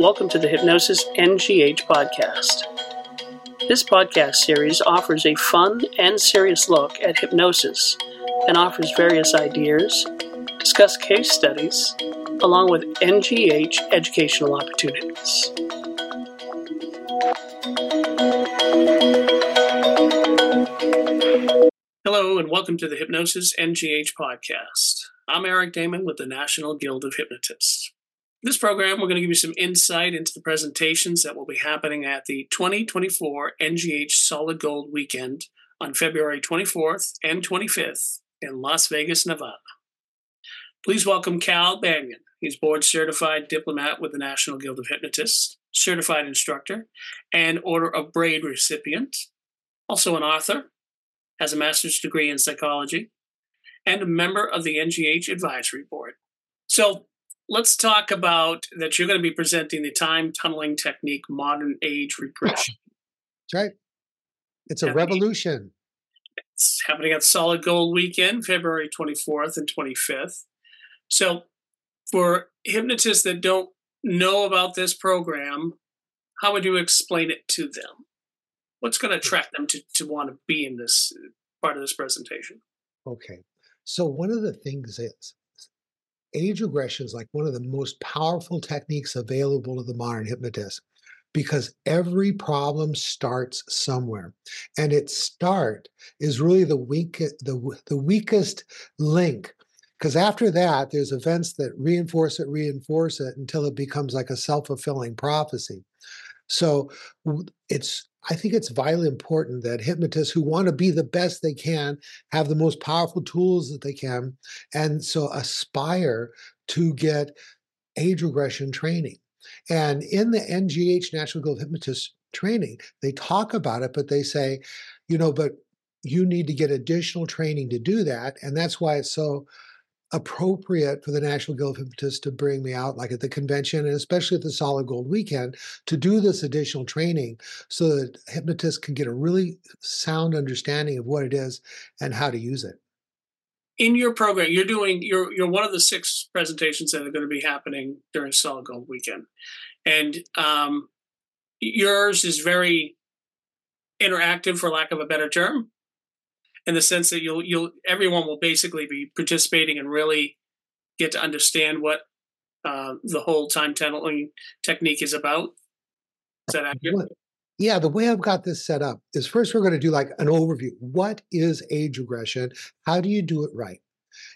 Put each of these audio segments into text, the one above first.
Welcome to the Hypnosis NGH podcast. This podcast series offers a fun and serious look at hypnosis and offers various ideas, discuss case studies, along with NGH educational opportunities. Hello, and welcome to the Hypnosis NGH podcast. I'm Eric Damon with the National Guild of Hypnotists. This program, we're going to give you some insight into the presentations that will be happening at the 2024 NGH Solid Gold Weekend on February 24th and 25th in Las Vegas, Nevada. Please welcome Cal Banyan. He's board certified diplomate with the National Guild of Hypnotists, certified instructor, and Order of Braid recipient, also an author, has a master's degree in psychology, and a member of the NGH Advisory Board. So let's talk about that you're going to be presenting the time tunneling technique modern age regression. That's right. It's a revolution. It's happening at Solid Gold Weekend, February 24th and 25th. So, for hypnotists that don't know about this program, how would you explain it to them? What's going to hmm. attract them to, to want to be in this part of this presentation? Okay. So, one of the things is age regression is like one of the most powerful techniques available to the modern hypnotist because every problem starts somewhere and its start is really the weak the, the weakest link because after that there's events that reinforce it reinforce it until it becomes like a self-fulfilling prophecy so it's I think it's vitally important that hypnotists who want to be the best they can have the most powerful tools that they can, and so aspire to get age regression training. And in the NGH National Guild of Hypnotists training, they talk about it, but they say, you know, but you need to get additional training to do that. And that's why it's so appropriate for the National Guild of Hypnotists to bring me out, like at the convention and especially at the Solid Gold weekend, to do this additional training so that hypnotists can get a really sound understanding of what it is and how to use it. In your program, you're doing you're you're one of the six presentations that are going to be happening during Solid Gold weekend, and um, yours is very interactive, for lack of a better term in the sense that you'll you'll everyone will basically be participating and really get to understand what uh, the whole time tunneling technique is about. Is that accurate? Yeah, the way I've got this set up is first we're going to do like an overview. What is age regression? How do you do it right?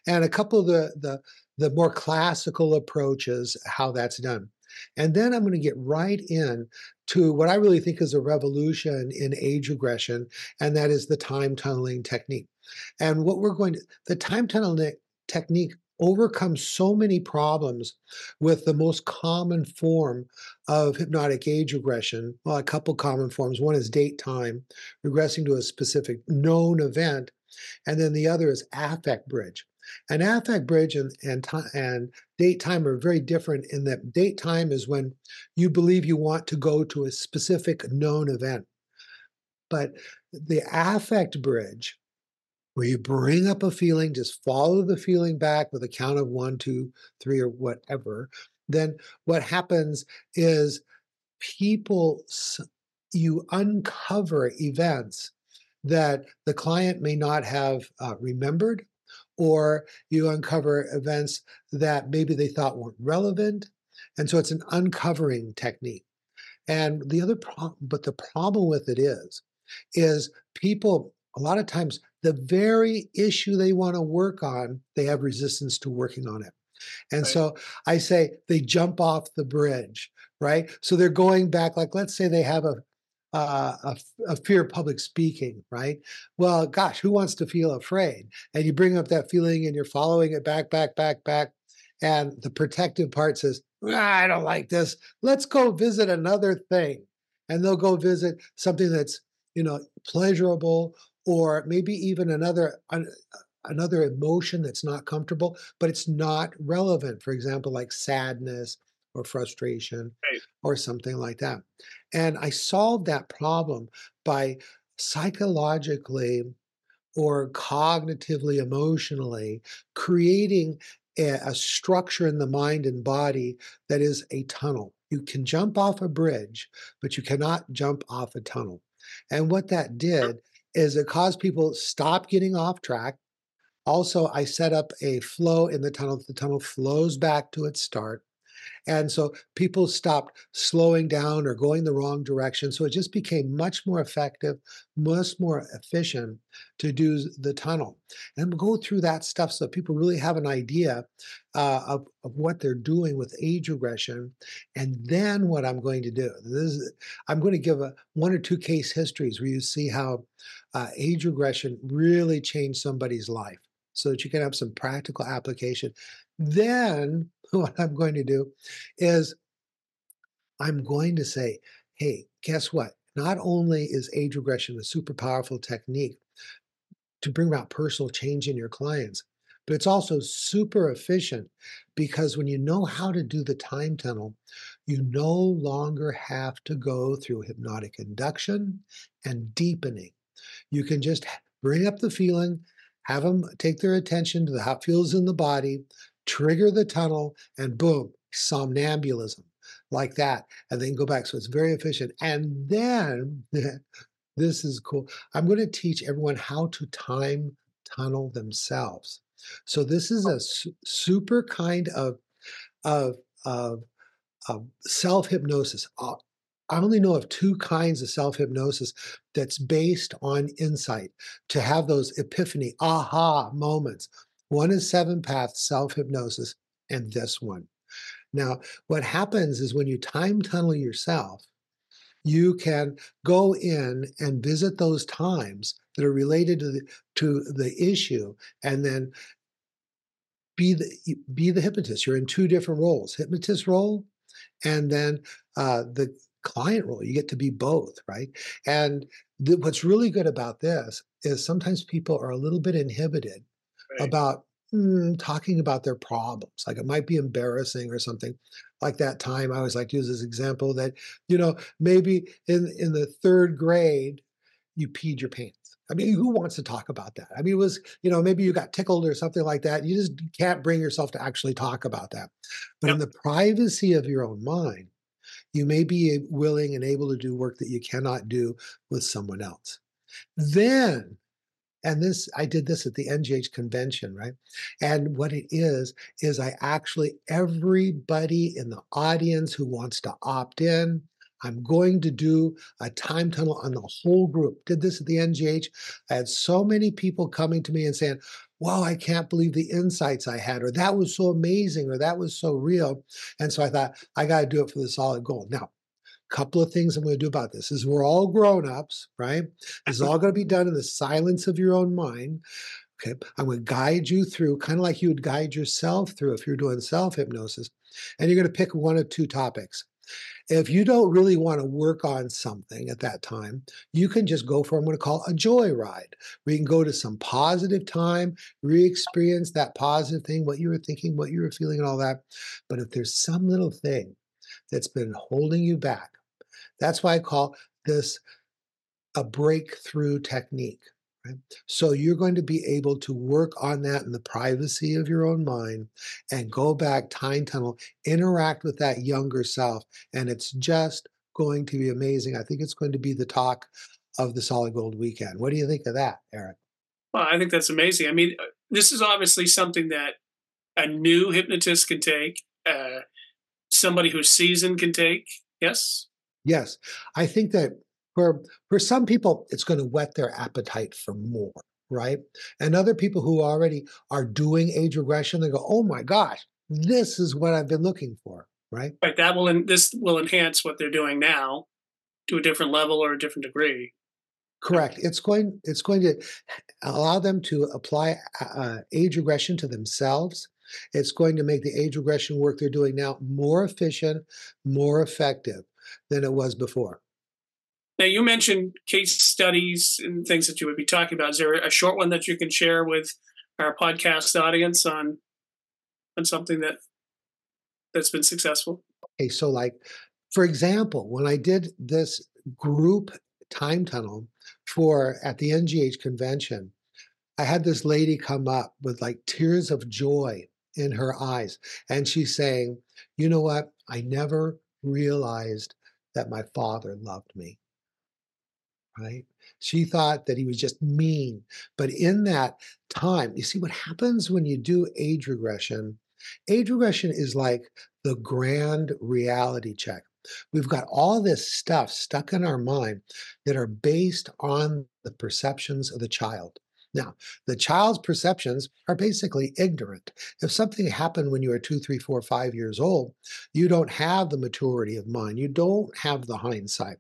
And a couple of the the the more classical approaches how that's done. And then I'm going to get right in to what I really think is a revolution in age regression, and that is the time tunneling technique. And what we're going to, the time tunneling technique overcomes so many problems with the most common form of hypnotic age regression. Well, a couple common forms. One is date time, regressing to a specific known event, and then the other is affect bridge. And affect bridge and, and, and date time are very different in that date time is when you believe you want to go to a specific known event. But the affect bridge, where you bring up a feeling, just follow the feeling back with a count of one, two, three, or whatever, then what happens is people, you uncover events that the client may not have uh, remembered or you uncover events that maybe they thought weren't relevant. And so it's an uncovering technique. And the other problem, but the problem with it is, is people, a lot of times, the very issue they want to work on, they have resistance to working on it. And right. so I say they jump off the bridge, right? So they're going back, like let's say they have a uh, a, a, fear of public speaking, right? Well, gosh, who wants to feel afraid? And you bring up that feeling and you're following it back, back, back, back. And the protective part says, ah, I don't like this. Let's go visit another thing. And they'll go visit something that's, you know, pleasurable or maybe even another another emotion that's not comfortable, but it's not relevant. For example, like sadness or frustration right. or something like that. And I solved that problem by psychologically or cognitively, emotionally creating a, a, structure in the mind and body that is a tunnel. You can jump off a bridge, but you cannot jump off a tunnel. And what that did is it caused people to stop getting off track. Also, I set up a flow in the tunnel. The tunnel flows back to its start. And so people stopped slowing down or going the wrong direction. So it just became much more effective, much more efficient to do the tunnel. And we'll go through that stuff so people really have an idea uh, of, of what they're doing with age regression. And then what I'm going to do, is, I'm going to give a one or two case histories where you see how uh, age regression really changed somebody's life so that you can have some practical application. Then what I'm going to do is I'm going to say, hey, guess what? Not only is age regression a super powerful technique to bring about personal change in your clients, but it's also super efficient because when you know how to do the time tunnel, you no longer have to go through hypnotic induction and deepening. You can just bring up the feeling, have them take their attention to the how feels in the body, trigger the tunnel, and boom, somnambulism like that. And then go back. So it's very efficient. And then this is cool. I'm going to teach everyone how to time tunnel themselves. So this is a su- super kind of of of, of self hypnosis. Uh, I only know of two kinds of self hypnosis that's based on insight to have those epiphany, aha moments. One is seven path self hypnosis, and this one. Now, what happens is when you time tunnel yourself, you can go in and visit those times that are related to the, to the issue and then be the be the hypnotist you're in two different roles hypnotist role and then uh, the client role. You get to be both, right? And th- what's really good about this is sometimes people are a little bit inhibited right. about mm, talking about their problems. Like it might be embarrassing or something. Like that time, I always like to use this example that you know maybe in in the third grade you peed your pants. I mean, who wants to talk about that? I mean, it was, you know, maybe you got tickled or something like that. You just can't bring yourself to actually talk about that. But yep. in the privacy of your own mind, you may be willing and able to do work that you cannot do with someone else. Then, and this, I did this at the NGH convention, right? And what it is, is I actually, everybody in the audience who wants to opt in, I'm going to do a time tunnel on the whole group. Did this at the NGH. I had so many people coming to me and saying, wow, I can't believe the insights I had, or that was so amazing, or that was so real. And so I thought, I got to do it for the solid gold. Now, couple of things I'm going to do about this is we're all grown ups, right? This is all going to be done in the silence of your own mind. Okay. I'm going to guide you through, kind of like you would guide yourself through if you're doing self hypnosis. And you're going to pick one of two topics. If you don't really want to work on something at that time, you can just go for, I'm going to call a joy ride, We can go to some positive time, re experience that positive thing, what you were thinking, what you were feeling, and all that. But if there's some little thing that's been holding you back, that's why I call this a breakthrough technique. Right? So you're going to be able to work on that in the privacy of your own mind and go back, time tunnel, interact with that younger self. And it's just going to be amazing. I think it's going to be the talk of the Solid Gold weekend. What do you think of that, Eric? Well, I think that's amazing. I mean, uh, this is obviously something that a new hypnotist can take, uh, somebody who's seasoned can take. Yes? Yes. I think that for for some people it's going to whet their appetite for more right? And other people who already are doing age regression they go oh my gosh this is what i've been looking for right? Right that will this will enhance what they're doing now to a different level or a different degree. Correct it's going it's going to allow them to apply uh, age regression to themselves. It's going to make the age regression work they're doing now more efficient more effective than it was before now, you mentioned case studies and things that you would be talking about. Is there a short one that you can share with our podcast audience on on something that that's been successful? Okay, so like for example, when I did this group time tunnel for at the NGH convention, I had this lady come up with like tears of joy in her eyes, and she's saying, "You know what? I never realized that my father loved me. Right? She thought that he was just mean. But in that time, you see what happens when you do age regression? Age regression is like the grand reality check. We've got all this stuff stuck in our mind that are based on the perceptions of the child. Now, the child's perceptions are basically ignorant. If something happened when you were two, three, four, five years old, you don't have the maturity of mind. You don't have the hindsight.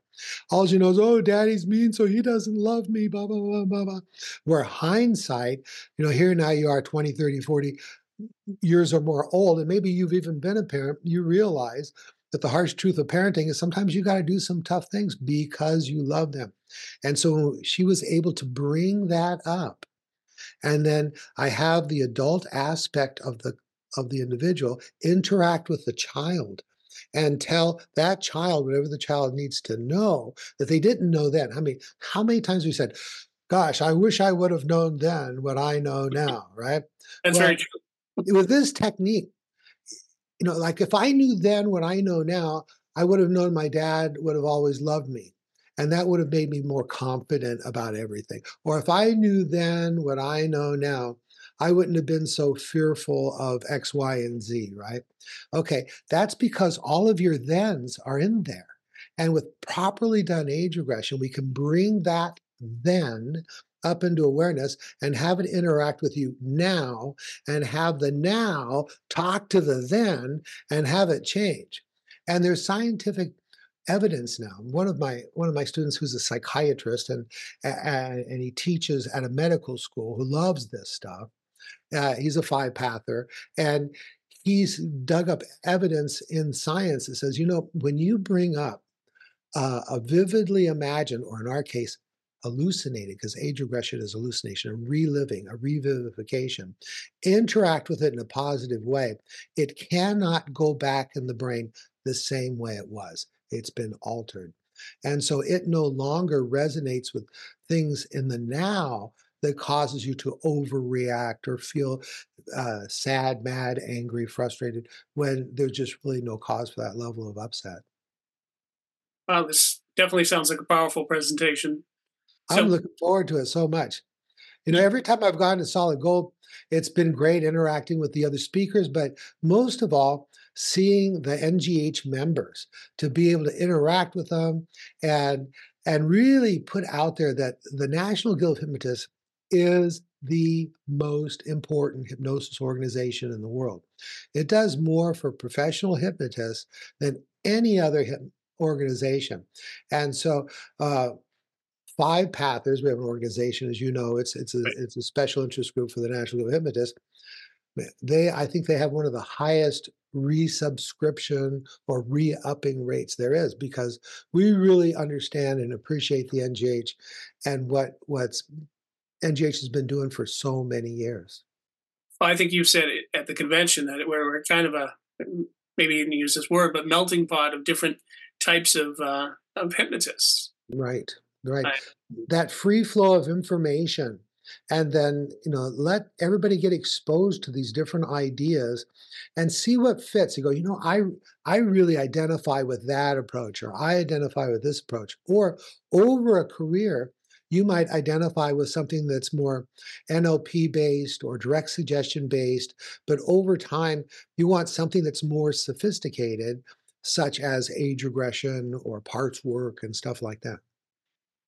All you know is, oh, daddy's mean, so he doesn't love me, blah, blah, blah, blah, blah. Where hindsight, you know, here now you are 20, 30, 40 years or more old, and maybe you've even been a parent, you realize that the harsh truth of parenting is sometimes you got to do some tough things because you love them. And so she was able to bring that up. And then I have the adult aspect of the of the individual interact with the child and tell that child whatever the child needs to know that they didn't know then. I mean, how many times we said, gosh, I wish I would have known then what I know now, right? That's well, very true. with this technique, you know, like if I knew then what I know now, I would have known my dad would have always loved me. And that would have made me more confident about everything. Or if I knew then what I know now, I wouldn't have been so fearful of X, Y, and Z, right? Okay, that's because all of your thens are in there. And with properly done age regression, we can bring that then up into awareness and have it interact with you now and have the now talk to the then and have it change. And there's scientific evidence now. One of my one of my students who's a psychiatrist and and, and he teaches at a medical school who loves this stuff. Uh, he's a five pather and he's dug up evidence in science that says, you know, when you bring up uh, a vividly imagined, or in our case, hallucinating, because age regression is hallucination, a reliving, a revivification, interact with it in a positive way, it cannot go back in the brain the same way it was. It's been altered. And so it no longer resonates with things in the now that causes you to overreact or feel uh, sad, mad, angry, frustrated when there's just really no cause for that level of upset. Wow, this definitely sounds like a powerful presentation. So, I'm looking forward to it so much. You know, every time I've gone to Solid Gold, it's been great interacting with the other speakers, but most of all, seeing the NGH members to be able to interact with them and and really put out there that the National Guild of Hypnotists is the most important hypnosis organization in the world. It does more for professional hypnotists than any other organization. And so uh, five pathers. We have an organization, as you know, it's it's a it's a special interest group for the National Guild of Hypnotists. They, I think, they have one of the highest resubscription or re-upping rates there is because we really understand and appreciate the NGH and what what's NGH has been doing for so many years. I think you said it at the convention that we're, we're kind of a maybe you didn't use this word, but melting pot of different types of uh, of hypnotists. Right right? That free flow of information, and then you know let everybody get exposed to these different ideas, and see what fits. You go, you know, I I really identify with that approach, or I identify with this approach, or over a career. You might identify with something that's more NLP based or direct suggestion based, but over time, you want something that's more sophisticated, such as age regression or parts work and stuff like that.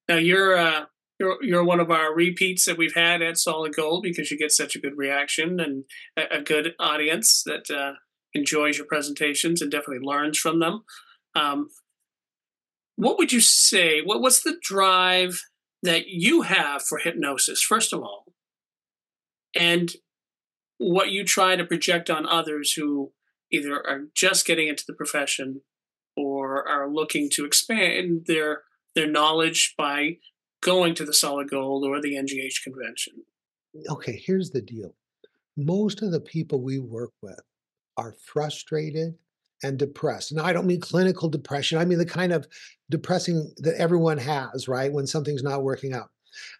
Now you're uh, you're you're one of our repeats that we've had at Solid Gold because you get such a good reaction and a, a good audience that uh, enjoys your presentations and definitely learns from them. Um, what would you say? What, what's the drive that you have for hypnosis, first of all, and what you try to project on others who either are just getting into the profession or are looking to expand their their knowledge by going to the solid gold or the NGH convention. Okay, here's the deal. Most of the people we work with are frustrated and depressed. Now, I don't mean clinical depression. I mean the kind of depressing that everyone has, right? When something's not working out.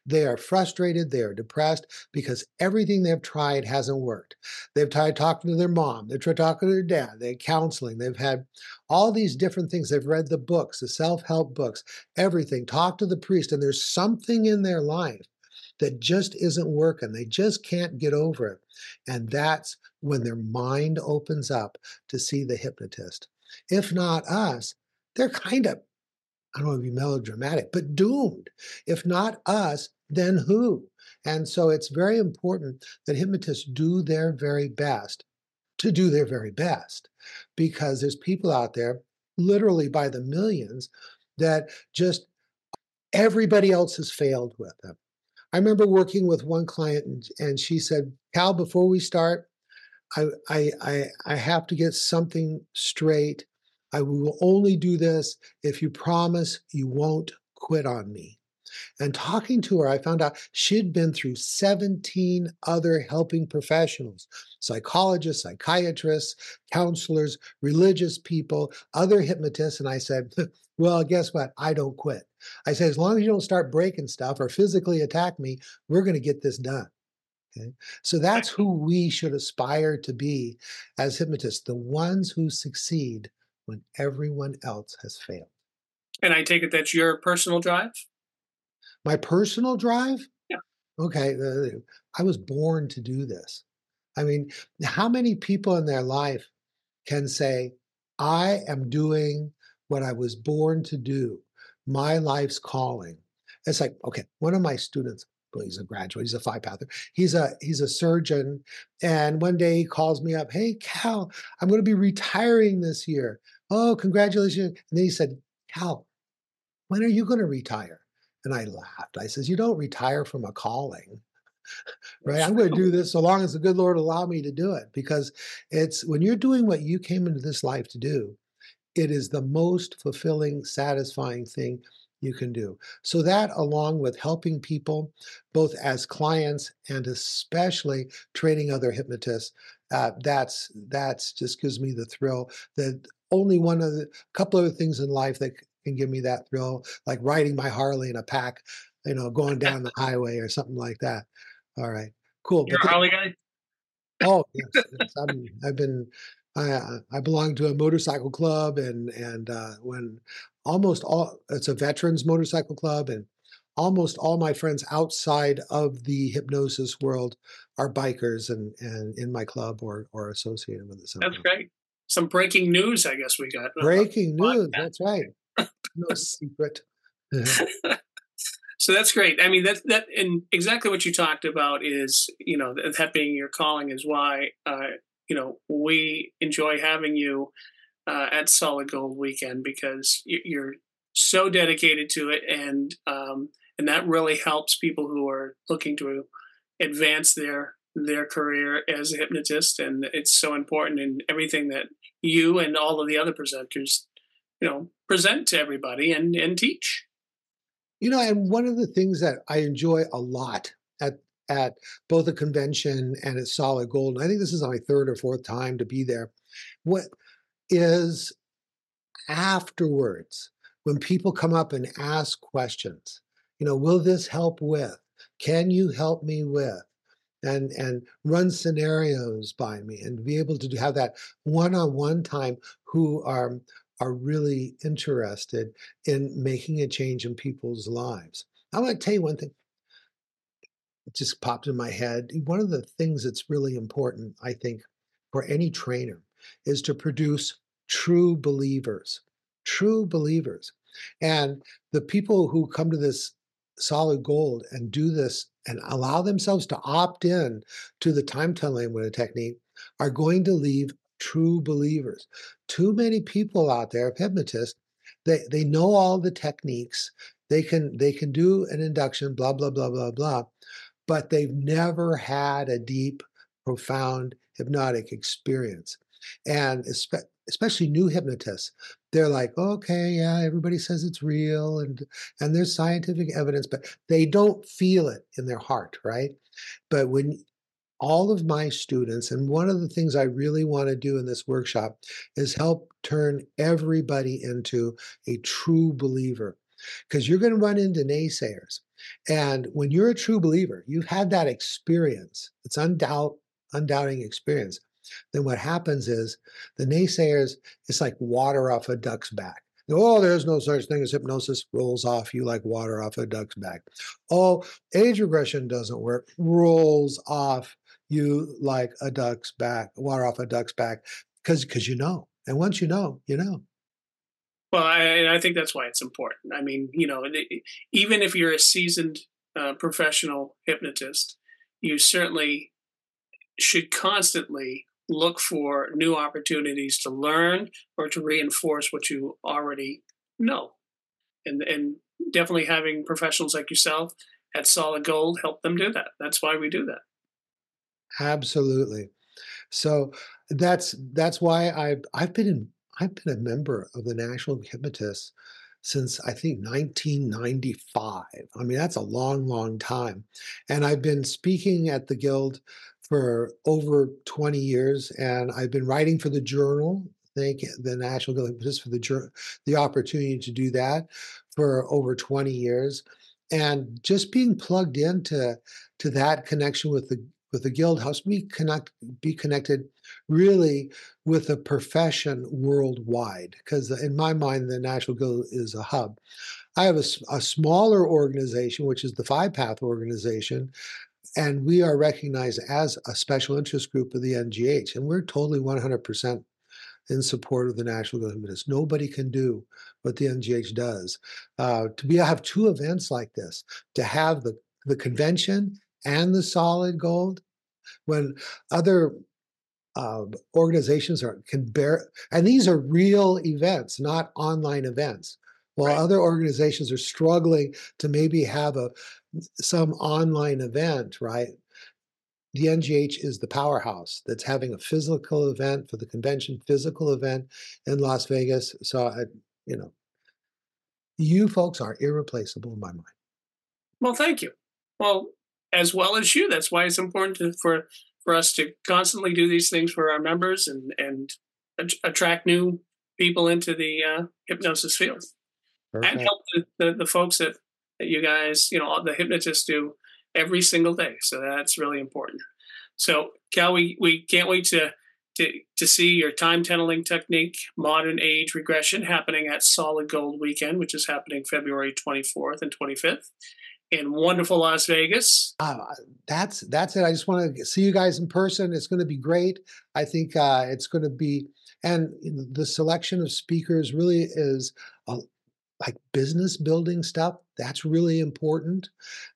They are frustrated, they are depressed because everything they've tried hasn't worked. They've tried talking to their mom, they've tried talking to their dad, they had counseling, they've had all these different things. They've read the books, the self-help books, everything, talk to the priest, and there's something in their life that just isn't working. They just can't get over it. And that's when their mind opens up to see the hypnotist. If not us, they're kind of, I don't want to be melodramatic, but doomed. If not us, then who? And so it's very important that hypnotists do their very best to do their very best because there's people out there, literally by the millions, that just everybody else has failed with them. I remember working with one client and, she said, Cal, before we start, I, I, I, I have to get something straight. I will only do this if you promise you won't quit on me. And talking to her, I found out she'd been through 17 other helping professionals psychologists, psychiatrists, counselors, religious people, other hypnotists. And I said, Well, guess what? I don't quit. I said, As long as you don't start breaking stuff or physically attack me, we're going to get this done. Okay? So that's who we should aspire to be as hypnotists the ones who succeed when everyone else has failed. And I take it that's your personal drive? My personal drive? Yeah. Okay. I was born to do this. I mean, how many people in their life can say, I am doing what I was born to do, my life's calling? It's like, okay, one of my students, well, he's a graduate, he's a five pather, he's a he's a surgeon. And one day he calls me up, hey Cal, I'm going to be retiring this year. Oh, congratulations. And then he said, Cal, when are you going to retire? And I laughed. I says, You don't retire from a calling. right? I'm going to do this so long as the good Lord allow me to do it because it's when you're doing what you came into this life to do, it is the most fulfilling, satisfying thing you can do. So that along with helping people both as clients and especially training other hypnotists, uh, that's that's just gives me the thrill that only one of the couple other things in life that can give me that thrill, like riding my Harley in a pack, you know, going down the highway or something like that. All right, cool. You're a Harley guy. Oh yes, yes. i have been. I, I belong to a motorcycle club, and and uh, when almost all it's a veterans motorcycle club, and almost all my friends outside of the hypnosis world are bikers and and in my club or or associated with it. Somehow. That's great. Some breaking news, I guess we got. Breaking news. That's right no secret. so that's great. I mean, that that and exactly what you talked about is you know that being your calling is why uh, you know we enjoy having you uh, at Solid Gold Weekend because you're so dedicated to it and um, and that really helps people who are looking to advance their their career as a hypnotist and it's so important in everything that you and all of the other presenters you know present to everybody and and teach. You know and one of the things that i enjoy a lot at at both a convention and at solid gold and i think this is my third or fourth time to be there what is afterwards when people come up and ask questions you know will this help with? Can you help me with and and run scenarios by me and be able to have that one-on-one time who are are really interested in making a change in people's lives. I want to tell you one thing. It just popped in my head. One of the things that's really important, I think, for any trainer is to produce true believers, true believers. And the people who come to this solid gold and do this and allow themselves to opt in to the time telling with a technique are going to leave true believers. Too many people out there, hypnotists, they, they know all the techniques. They can they can do an induction, blah, blah, blah, blah, blah, but they've never had a deep, profound hypnotic experience. And especially new hypnotists, they're like, okay, yeah, everybody says it's real and and there's scientific evidence, but they don't feel it in their heart, right? But when all of my students, and one of the things I really want to do in this workshop is help turn everybody into a true believer. because you're going to run into naysayers. And when you're a true believer, you've had that experience. It's undoubt, undoubting experience. Then what happens is the naysayers, it's like water off a duck's back. Oh, there's no such thing as hypnosis, rolls off you like water off a duck's back. Oh, age regression doesn't work, rolls off you like a duck's back, water off a duck's back, because because you know. And once you know, you know. Well, I, I think that's why it's important. I mean, you know, even if you're a seasoned uh, professional hypnotist, you certainly should constantly look for new opportunities to learn or to reinforce what you already know. And, and definitely having professionals like yourself at Solid Gold help them do that. That's why we do that. Absolutely. So that's that's why I've I've been in, I've been a member of the National Hypnotists since I think 1995. I mean, that's a long, long time. And I've been speaking at the Guild for over 20 years, and I've been writing for the journal. Thank the National Guild just for the the opportunity to do that for over 20 years, and just being plugged into to that connection with the with the guild helps me connect be connected really with the profession worldwide because in my mind the national guild is a hub i have a, a smaller organization which is the five path organization and we are recognized as a special interest group of the NGH, and we're totally 100% in support of the National of Hypnotists. Nobody can do what the NGH does. Uh, to be I have two events like this, to have the the convention and the solid gold, when other uh, organizations are can bear, and these are real events, not online events. While right. other organizations are struggling to maybe have a some online event, right? The NGH is the powerhouse that's having a physical event for the convention, physical event in Las Vegas. So, I, you know, you folks are irreplaceable in my mind. Well, thank you. Well, as well as you, that's why it's important to, for for us to constantly do these things for our members and and attract new people into the uh, hypnosis field. Perfect. and help the, the, the, folks that, that you guys, you know, the hypnotists do every single day. So that's really important. So Cal, we, we can't wait to, to, to see your time tunneling technique, modern age regression happening at Solid Gold Weekend, which is happening February 24th and 25th in wonderful Las Vegas. Uh, that's that's it. I just want to see you guys in person. It's going to be great. I think uh, it's going to be, and the selection of speakers really is a, like business building stuff that's really important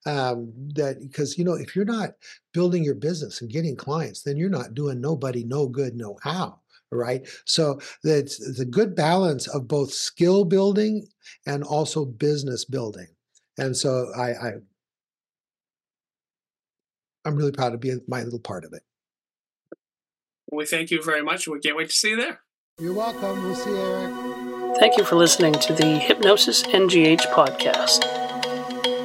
um, that because you know if you're not building your business and getting clients then you're not doing nobody no good no how right? So it's, the good balance of both skill building and also business building. And so i, I i'm really proud to be my little part of it. We thank you very much we can't wait to see you there. You're welcome. We'll see you eric Thank you for listening to the Hypnosis NGH podcast.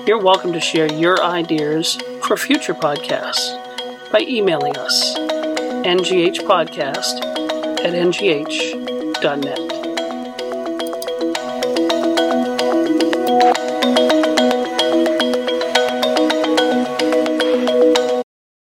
You're welcome to share your ideas for future podcasts by emailing us, nghpodcast at ngh.net.